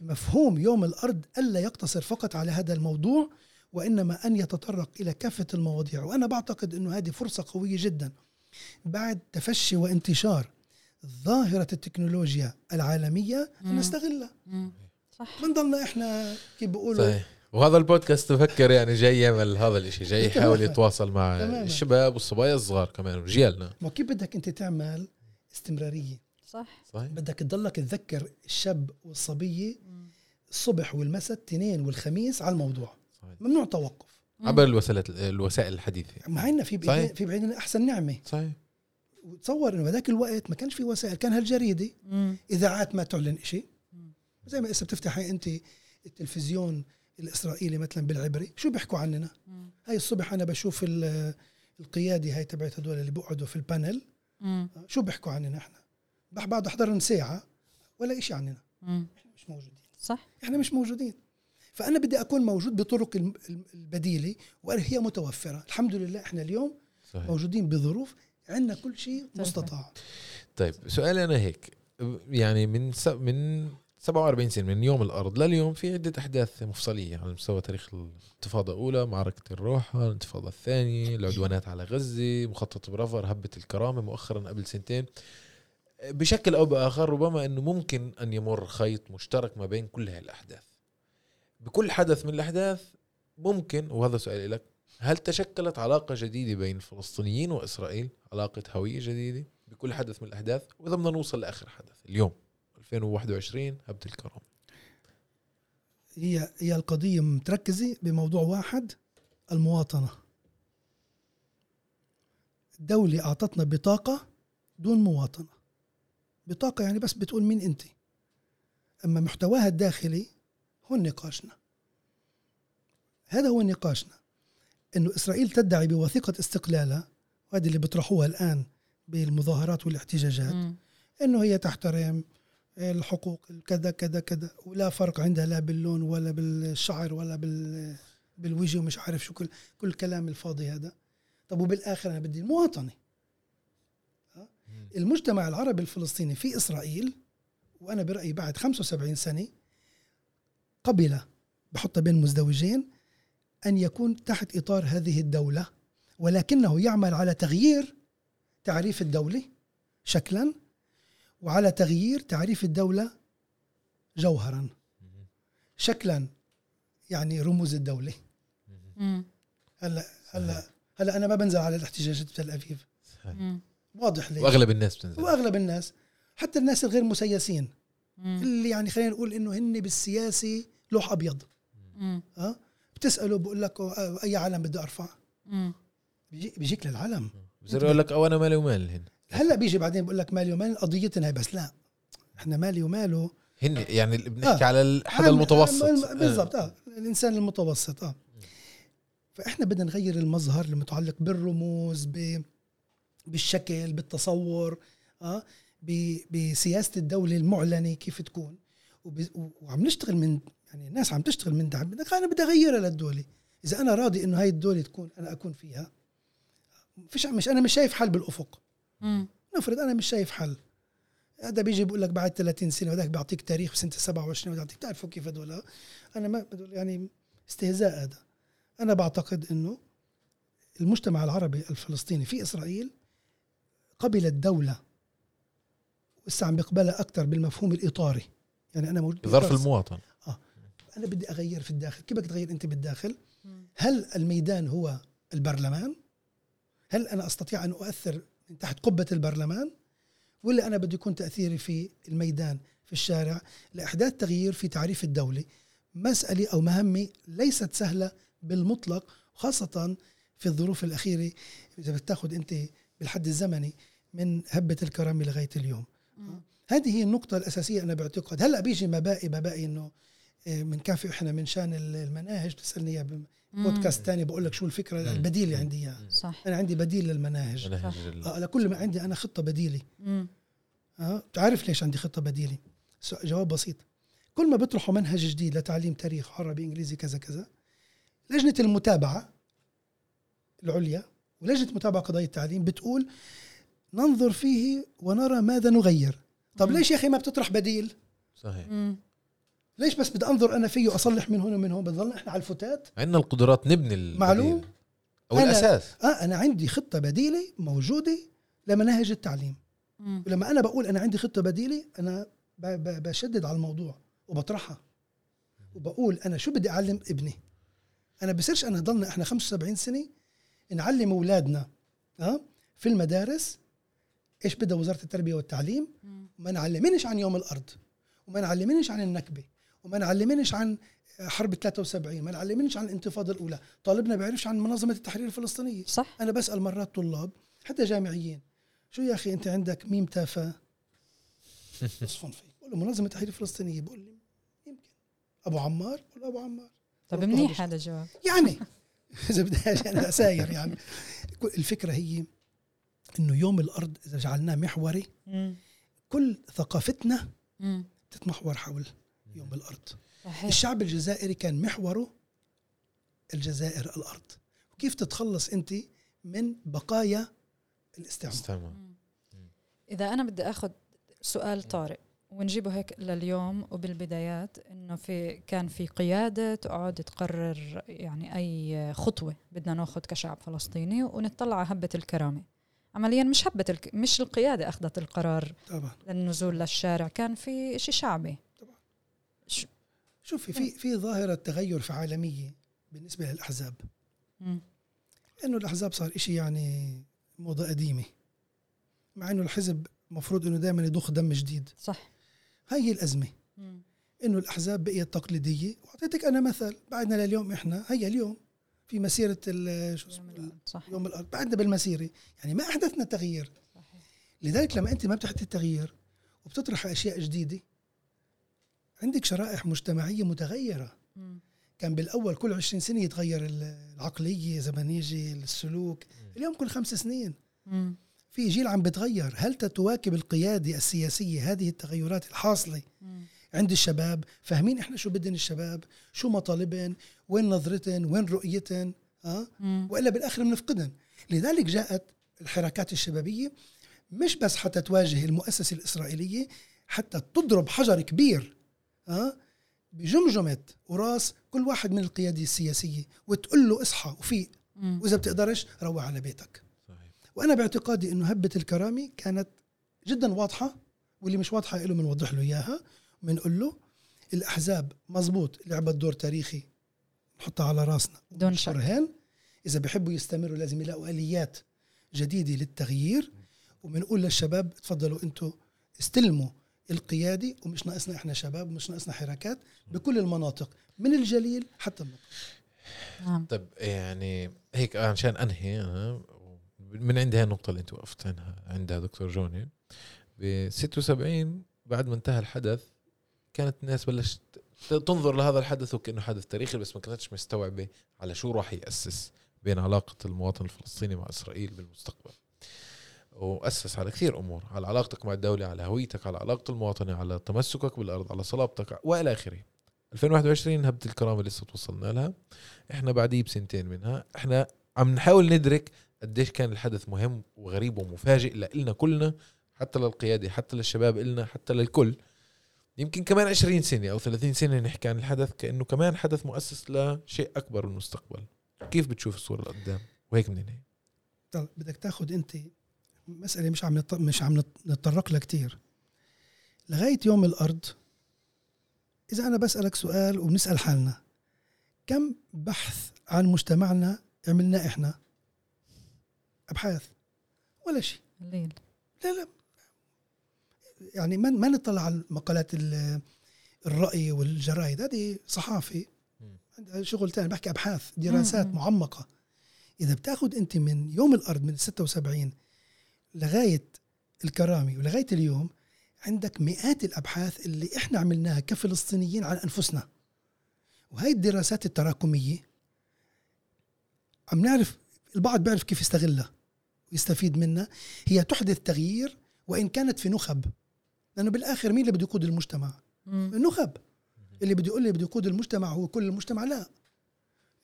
بمفهوم يوم الأرض ألا يقتصر فقط على هذا الموضوع وإنما أن يتطرق إلى كافة المواضيع وأنا بعتقد إنه هذه فرصة قوية جدا بعد تفشي وانتشار ظاهرة التكنولوجيا
العالمية.
نستغلها.
صح
بنضلنا إحنا كيف بيقولوا
صحيح وهذا البودكاست بفكر يعني جاي يعمل هذا الإشي جاي يحاول. يتواصل مع
تماماً.
الشباب والصبايا الصغار كمان وجيالنا
ما كيف بدك أنت تعمل استمرارية
صح
صحيح
بدك تضلك تذكر الشاب
والصبية.
الصبح والمساء الاثنين والخميس على الموضوع
صحيح.
ممنوع توقف
عبر الوسائل الوسائل الحديثة
مع عنا في
صحيح.
بعيدين في بعيدين أحسن نعمة
صحيح
وتصور إنه بذاك الوقت ما كانش في وسائل كان هالجريدة
مم.
إذاعات ما تعلن شيء. زي ما هسه بتفتحي أنت التلفزيون الإسرائيلي مثلا بالعبري شو بيحكوا عننا
مم.
هاي الصبح أنا بشوف ال- القيادي هاي تبعت هدول اللي بيقعدوا في البانل
مم.
شو بيحكوا عننا إحنا بح- بعد احضرهم ساعه ولا إشي عننا.
مم.
إحنا مش موجودين.
صح.
إحنا مش موجودين. فأنا بدي أكون موجود بطرق البديلة وهي متوفرة. الحمد لله إحنا اليوم
صحيح.
موجودين بظروف عندنا كل شيء. مستطاع.
طيب سؤالي أنا هيك. يعني من س... من 47 سنة من يوم الأرض لليوم في عدة أحداث مفصلية. على مستوى تاريخ الانتفاضة الأولى معركة الروحة الانتفاضة الثانية العدوانات على غزة مخطط برافر هبة الكرامة مؤخرا قبل سنتين. بشكل أو بآخر ربما إنه ممكن أن يمر خيط مشترك ما بين كل هاي الأحداث. بكل حدث من الأحداث ممكن وهذا سؤالي لك هل تشكلت علاقة جديدة بين الفلسطينيين وإسرائيل؟ علاقة هوية جديدة بكل حدث من الأحداث؟ وإذا بدنا نوصل لآخر حدث اليوم 2021 هبه الكرامه
هي هي القضية متركزة بموضوع واحد المواطنة. الدولة أعطتنا بطاقة دون مواطنة. بطاقة يعني بس بتقول مين أنت. أما محتواها الداخلي هو نقاشنا هذا هو نقاشنا أنه إسرائيل تدعي بوثيقة استقلالها وهذه اللي بيطرحوها الآن بالمظاهرات والاحتجاجات. إنه هي تحترم الحقوق كذا كذا كذا. ولا فرق عندها لا باللون ولا بالشعر ولا بال بالوجه ومش عارف شو كل كل الكلام الفاضي هذا. طب وبالآخر أنا بدي المواطنة؟ المجتمع العربي الفلسطيني في إسرائيل وأنا برأيي بعد 75 سنة قبل بحطها بين مزدوجين أن يكون تحت إطار هذه الدولة ولكنه يعمل على تغيير تعريف الدولة شكلا وعلى تغيير تعريف الدولة جوهرا. شكلا يعني رموز الدولة. هلأ هلأ هلأ أنا ما بنزل على الاحتجاجات بتل ابيب
مم.
واضح ليه
وأغلب الناس بتنزل.
وأغلب الناس حتى الناس الغير مسيسين
مم.
اللي يعني خلينا نقول إنه هن بالسياسة لوح أبيض.
مم.
ها بتسأله بقول لك آه، أي علم بدي أرفع.
مم.
بيجي بيجيك للعلم
بصير يقول لك أو أنا مالي ومال هن.
هلأ بيجي بعدين بقول لك مالي ومال قضيتنا هي بس لا. إحنا مالي وماله.
هن يعني اللي بنحكي
آه.
على الحدا المتوسط.
بالضبط آه. الإنسان المتوسط آه. فإحنا بدنا نغير المظهر المتعلق بالرموز ب بالشكل بالتصور آه بسياسة الدولة المعلنة كيف تكون. وعم نشتغل من يعني الناس عم تشتغل من بدك أنا بدي أغيرها للدولة. إذا أنا راضي إنه هاي الدولة تكون أنا أكون فيها فيش مش أنا مش شايف حل بالأفق.
مم.
نفرض أنا مش شايف حل. هذا بيجي بيقول لك بعد 30 سنة وذاك بيعطيك تاريخ بسنة 27 وذاك بتعرفوا كيف هذول أنا ما بدول يعني استهزاء هذا. أنا بعتقد إنه المجتمع العربي الفلسطيني في إسرائيل قبل الدولة. ولسه عم بيقبلها أكثر بالمفهوم الإطاري. يعني أنا موجود بإطار-
المواطن.
أنا بدي أغير في الداخل. كيف بدك تغير أنت بالداخل. هل الميدان هو البرلمان؟ هل أنا أستطيع أن أؤثر من تحت قبة البرلمان؟ ولا أنا بده يكون تأثيري في الميدان في الشارع؟ لأحداث تغيير في تعريف الدولة. مسألة أو مهمة ليست سهلة بالمطلق خاصة في الظروف الأخيرة. إذا بتاخذ أنت بالحد الزمني من هبة الكرامه لغاية اليوم.
مم.
هذه هي النقطة الأساسية أنا بعتقد. هلا بيجي مبائي مبائي إنه آه، بنكافئ إحنا من شان المناهج بتسألني إياه بودكاست تاني بقول لك شو الفكرة
مم.
البديل اللي عندي إياه
صح.
أنا عندي بديل للمناهج. آه لكل ما عندي أنا خطة بديلة.
مم.
آه تعرف ليش عندي خطة بديلة؟ سو- جواب بسيط. كل ما بيطرحوا منهج جديد لتعليم تاريخ عربي إنجليزي كذا كذا لجنة المتابعة العليا ولجنة متابعة قضايا التعليم بتقول ننظر فيه ونرى ماذا نغير طب. ليش يا أخي ما بتطرح بديل
صحيح.
ليش بس بدي أنظر أنا فيه وأصلح من هون ومن هون بضلنا إحنا على الفتات
عندنا القدرات نبني البديل.
معلوم.
أو
أنا-
الأساس
آه أنا عندي خطة بديلة موجودة لمناهج التعليم
مم.
ولما أنا بقول أنا عندي خطة بديلة أنا بشدد على الموضوع وبطرحها وبقول أنا شو بدي أعلم ابني أنا بصيرش أنا ضلنا إحنا 75 سنة نعلم أولادنا آه في المدارس إيش بدها وزارة التربية والتعليم. وما نعلمنش عن يوم الأرض وما نعلمنش عن النكبة وما نعلمنش عن حرب 73 ما نعلمنش عن الانتفاضة الأولى طالبنا بيعرفش عن منظمة التحرير الفلسطينية.
صح.
أنا بسأل مرات طلاب حتى جامعيين شو يا أخي أنت عندك ميم تافه بقول له منظمة التحرير الفلسطينيه بقول لي يمكن. أبو عمار؟ بقول له أبو عمار.
طب منيح هذا الجواب.
يعني اذا أجي أنا اساير يعني. كل- الفكرة هي إنه يوم الأرض إذا جعلناه محوري
مم.
كل ثقافتنا
مم.
تتمحور حول يوم الأرض.
صحيح.
الشعب الجزائري كان محوره الجزائر الأرض. وكيف تتخلص أنت من بقايا الاستعمار؟
استعمار.
مم. إذا أنا بدي أخذ سؤال طارئ. ونجيبه هيك لليوم وبالبدايات إنه في كان في قيادة تقعد تقرر يعني أي خطوة بدنا ناخذ كشعب فلسطيني ونطلع على هبة الكرامة. عمليا مش هبة الك... مش القيادة أخذت القرار
طبعا.
للنزول للشارع كان في شيء شعبي. ش...
شوفي في في ظاهرة تغير في عالمية بالنسبة للأحزاب.
مم.
انه الأحزاب صار إشي يعني موضة قديمة مع إنه الحزب مفروض إنه دائما يضخ دم جديد.
صح.
هاي هي الازمه. إنه الأحزاب بقيت تقليدية. وأعطيتك أنا مثل بعدنا لليوم إحنا هيا اليوم في مسيرة ال- شو
يوم
اسمه يوم الأرض. بعدنا بالمسيرة. يعني ما أحدثنا تغيير
صحيح.
لذلك لما أنت ما بتحدث التغيير وبتطرح أشياء جديدة عندك شرائح مجتمعية متغيرة.
مم.
كان بالأول كل 20 سنة يتغير العقلية اذا بدنا نيجي السلوك اليوم كل خمس سنين.
مم.
في جيل عم بتغير. هل تتواكب القيادة السياسية هذه التغيرات الحاصلة
مم.
عند الشباب؟ فاهمين إحنا شو بدن الشباب؟ شو مطالبهم وين نظرتهم وين رؤيتهم ها
مم.
وإلا بالآخر بنفقدهم لذلك جاءت الحركات الشبابية مش بس حتى تواجه المؤسسة الإسرائيلية حتى تضرب حجر كبير ها بجمجمة وراس كل واحد من القيادة السياسية وتقول له اصحى وفيق. وإذا بتقدرش روح على بيتك. وأنا باعتقادي إنه هبة الكرامة كانت جدا واضحة واللي مش واضحة له بنوضح له إياها بنقول له الأحزاب مزبوط لعبت دور تاريخي نحطها على راسنا.
بدون شك.
إذا بيحبوا يستمروا لازم يلاقوا آليات جديدة للتغيير. وبنقول للشباب تفضلوا أنتم استلموا القيادي ومش ناقصنا إحنا شباب مش ناقصنا حركات بكل المناطق من الجليل حتى النقطة.
نعم.
طب يعني هيك عشان أنهي من عندي هاي النقطة اللي أنت وقفت عنها عندها دكتور جوني. ب 76 بعد ما انتهى الحدث كانت الناس بلشت تنظر لهذا الحدث وكأنه حدث تاريخي بس ما كانتش مستوعبة على شو راح يأسس بين علاقة المواطن الفلسطيني مع إسرائيل بالمستقبل. وأسس على كثير أمور على علاقتك مع الدولة على هويتك على علاقة المواطنة على تمسكك بالأرض على صلابتك وإلى آخره. 2021 هبة الكرامة لسه توصلنا لها. إحنا بعديه بسنتين منها. إحنا عم نحاول ندرك قديش كان الحدث مهم وغريب ومفاجئ لنا كلنا حتى للقيادة حتى للشباب إلنا حتى للكل. يمكن كمان 20 سنة أو 30 سنة نحكي عن الحدث كأنه كمان حدث مؤسس لشيء أكبر بالمستقبل كيف بتشوف الصورة لقدام؟ وهيك بننهي
طب بدك تاخذ أنت مسألة مش عم مش عم نت- نتطرق لها كتير. لغاية يوم الأرض إذا أنا بسألك سؤال وبنسأل حالنا كم بحث عن مجتمعنا عملنا إحنا؟ أبحاث ولا شيء.
قليل.
لا لا. يعني ما ما نطلع على مقالات ال- الرأي والجرايد هذه. عندها شغل تاني بحكي أبحاث دراسات
مم.
معمقة. إذا بتاخد أنت من يوم الأرض من 76 لغاية الكرامة ولغاية اليوم عندك مئات الأبحاث اللي إحنا عملناها كفلسطينيين عن أنفسنا. وهي الدراسات التراكمية عم نعرف البعض بيعرف كيف يستغلها. ويستفيد منها هي تحدث تغيير وإن كانت في نخب. لأنه بالآخر مين اللي بده يقود المجتمع؟
مم.
النخب. اللي بده يقول لي بده يقود المجتمع هو كل المجتمع؟ لا.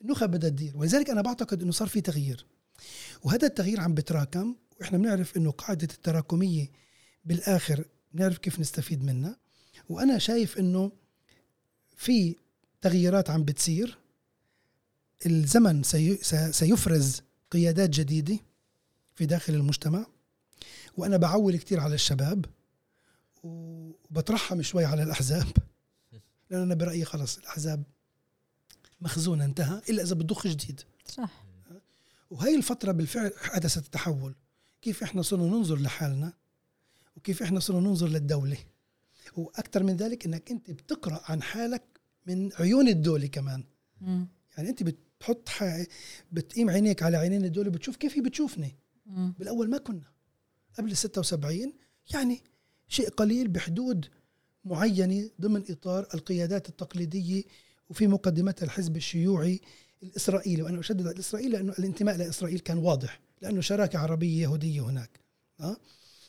النخب بدها تدير. ولذلك أنا بعتقد إنه صار في تغيير. وهذا التغيير عم بتراكم وإحنا بنعرف إنه قاعدة التراكمية بالآخر بنعرف كيف نستفيد منها. وأنا شايف إنه في تغييرات عم بتصير. الزمن سيفرز قيادات جديدة. في داخل المجتمع وأنا بعول كتير على الشباب وبترحم شوي على الأحزاب لأن أنا برأيي خلص الأحزاب مخزونة انتهى إلا إذا بتضخ جديد.
صح.
وهي الفترة بالفعل حدثت التحول. كيف إحنا صرنا ننظر لحالنا وكيف إحنا صرنا ننظر للدولة. وأكثر من ذلك إنك أنت بتقرأ عن حالك من عيون الدولة كمان.
مم.
يعني أنت بتحط ح- بتقيم عينيك على عينين الدولة بتشوف كيف هي بتشوفني. بالأول ما كنا. قبل ال 76 يعني شيء قليل بحدود معينة ضمن إطار القيادات التقليدية وفي مقدمتها الحزب الشيوعي الإسرائيلي. وأنا أشدد على الاسرائيلي لأنه الانتماء لإسرائيل كان واضح لأنه شراكة عربية يهودية هناك. أه؟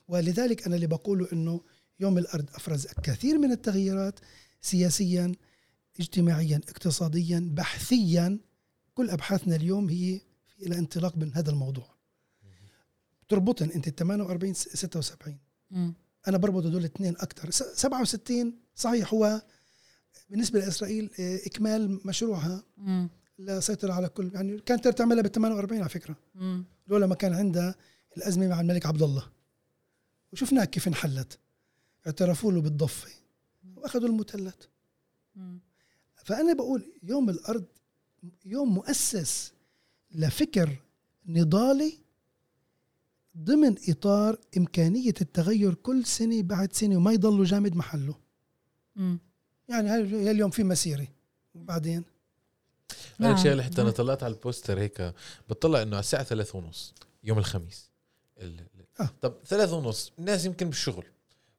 ولذلك أنا اللي بقوله إنه يوم الأرض أفرز كثير من التغييرات سياسيا اجتماعيا اقتصاديا بحثيا. كل أبحاثنا اليوم هي إلى انطلاق من هذا الموضوع. تربطن انت 48 76
مم.
أنا بربط هدول الاثنين أكثر 67 صحيح هو بالنسبة لإسرائيل آه، إكمال مشروعها
مم.
لسيطرة على كل يعني كانت تعملها بال 48 على فكرة
مم.
لولا ما كان عندها الأزمة مع الملك عبد الله وشفناها كيف انحلت اعترفوا له بالضفة وأخذوا المثلث. فأنا بقول يوم الأرض يوم مؤسس لفكر نضالي ضمن إطار إمكانية التغير كل سنة بعد سنة وما يضلوا جامد محله
مم.
يعني اليوم في مسيرة وبعدين
هذا
نعم.
الشيء اللي حتى
أنا.
طلعت على البوستر هيك بطلع إنه على الساعة ثلاثة ونص يوم الخميس ال...
آه.
طب ثلاثة ونص الناس يمكن بالشغل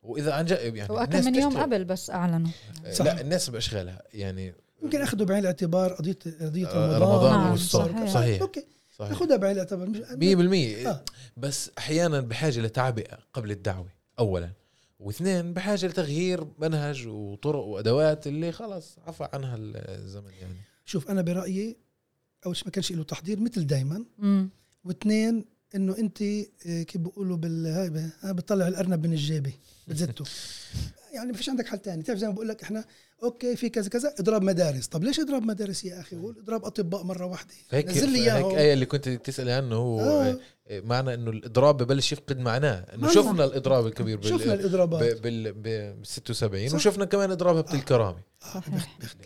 وإذا عن جد يعني الناس
من يوم
تشتغل.
قبل بس أعلنوا
صح.
لا الناس بأشغالها يعني
يمكن أخذوا بعين الاعتبار قضيه قضية
آه،
رمضان,
رمضان
نعم،
والصوم
صحيح.
صحيح
أوكي
صحيح.
ناخذها بعين الاعتبار مش
100%
آه.
بس أحيانا بحاجة لتعبئة قبل الدعوة اولا. واثنين بحاجة لتغيير منهج وطرق وأدوات اللي خلص عفى عنها الزمن يعني.
شوف أنا برأيي أول شيء ما كانش له تحضير مثل دائما. واثنين إنه أنت آه، كيف بيقولوا بال هاي ب- ها بتطلع الأرنب من الجيبة بتزته. يعني ما فيش عندك حل تاني تعرف زي ما بقول لك إحنا أوكي في كذا كذا اضراب مدارس طب ليش اضراب مدارس يا أخي قول اضراب أطباء مرة واحدة
هيك
نزل لي
هيك
إياهم
آية اللي كنت تسألي عنه هو
آه.
آه. معنى إنه الاضراب ببلش يفقد معناه
إنه.
شفنا الاضراب الكبير بال
شفنا الاضرابات
بال بال 76
صح.
وشفنا كمان اضراب هبه
آه.
الكرامه
آه،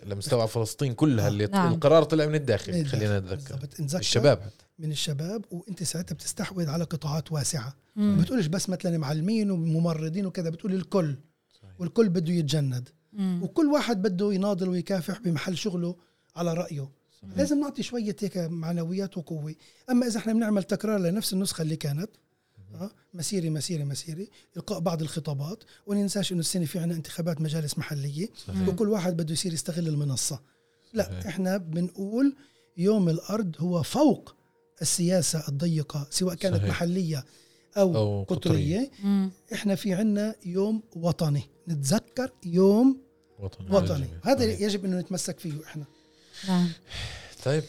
لمستوى فلسطين كلها اللي
نعم.
القرار طلع من الداخل
من
خلينا
الداخل.
نتذكر
بالضبط. نتذكر
الشباب حتى
من الشباب وانت ساعتها بتستحوذ على قطاعات واسعة
مم.
بتقولش بس مثلا معلمين وممرضين وكذا بتقول الكل والكل بده يتجند
مم.
وكل واحد بده يناضل ويكافح بمحل شغله على رأيه لازم نعطي شوية هيك معنويات وقوة أما إذا إحنا بنعمل تكرار لنفس النسخة اللي كانت آه، مسيرة مسيرة مسيرة إلقاء بعض الخطابات وما ننساش إنه السنة في عنا انتخابات مجالس محلية
صحيح.
وكل واحد بده يصير يستغل المنصة لا
صحيح.
إحنا بنقول يوم الأرض هو فوق السياسة الضيقة سواء كانت
صحيح.
محلية أو,
أو قطرية.
قطرية
مم.
إحنا في عنا يوم وطني نتذكر يوم
وطني
وطني. هذا
صحيح.
يجب أنه نتمسك فيه إحنا
نعم
طيب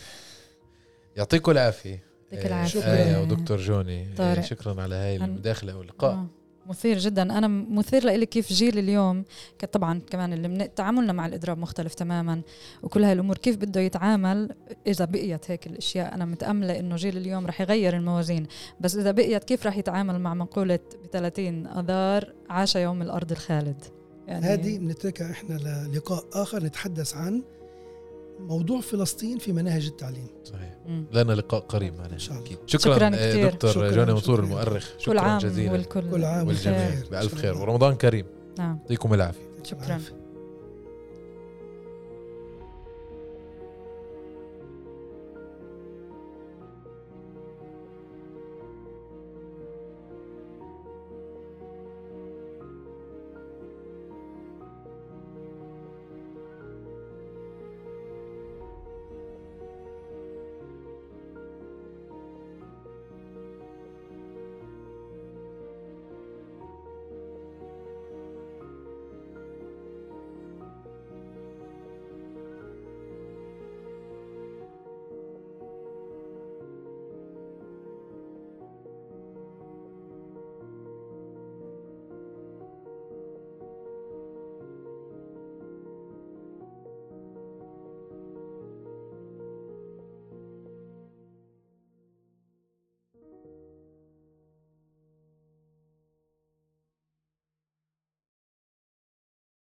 يعطيكم العافية
يعطيك
آه،
العافية.
آية ودكتور جوني آه،
طارق.
شكرا على هاي المداخلة واللقاء
آه. مثير جدا. أنا مثير لإلي كيف جيل اليوم طبعا كمان اللي تعاملنا مع الاضراب مختلف تماما وكل هاي الأمور كيف بده يتعامل إذا بقيت هيك الأشياء. أنا متأملة إنه جيل اليوم رح يغير الموازين بس إذا بقيت كيف رح يتعامل مع مقولة ب 30 آذار عاش يوم الأرض الخالد؟ يعني
هذه بنتركها إحنا للقاء آخر نتحدث عن موضوع فلسطين في مناهج التعليم
صحيح
مم.
لنا لقاء قريب معنا
إن شاء الله.
شكرا,
شكراً
آه،
كتير.
دكتور
شكراً،
جوني منصور. المؤرخ شكرا
كل عام
جزيلا
والكل
كل عام
والجميع. بألف. خير ورمضان كريم
نعم
يعطيكم العافية
شكرا
العافية.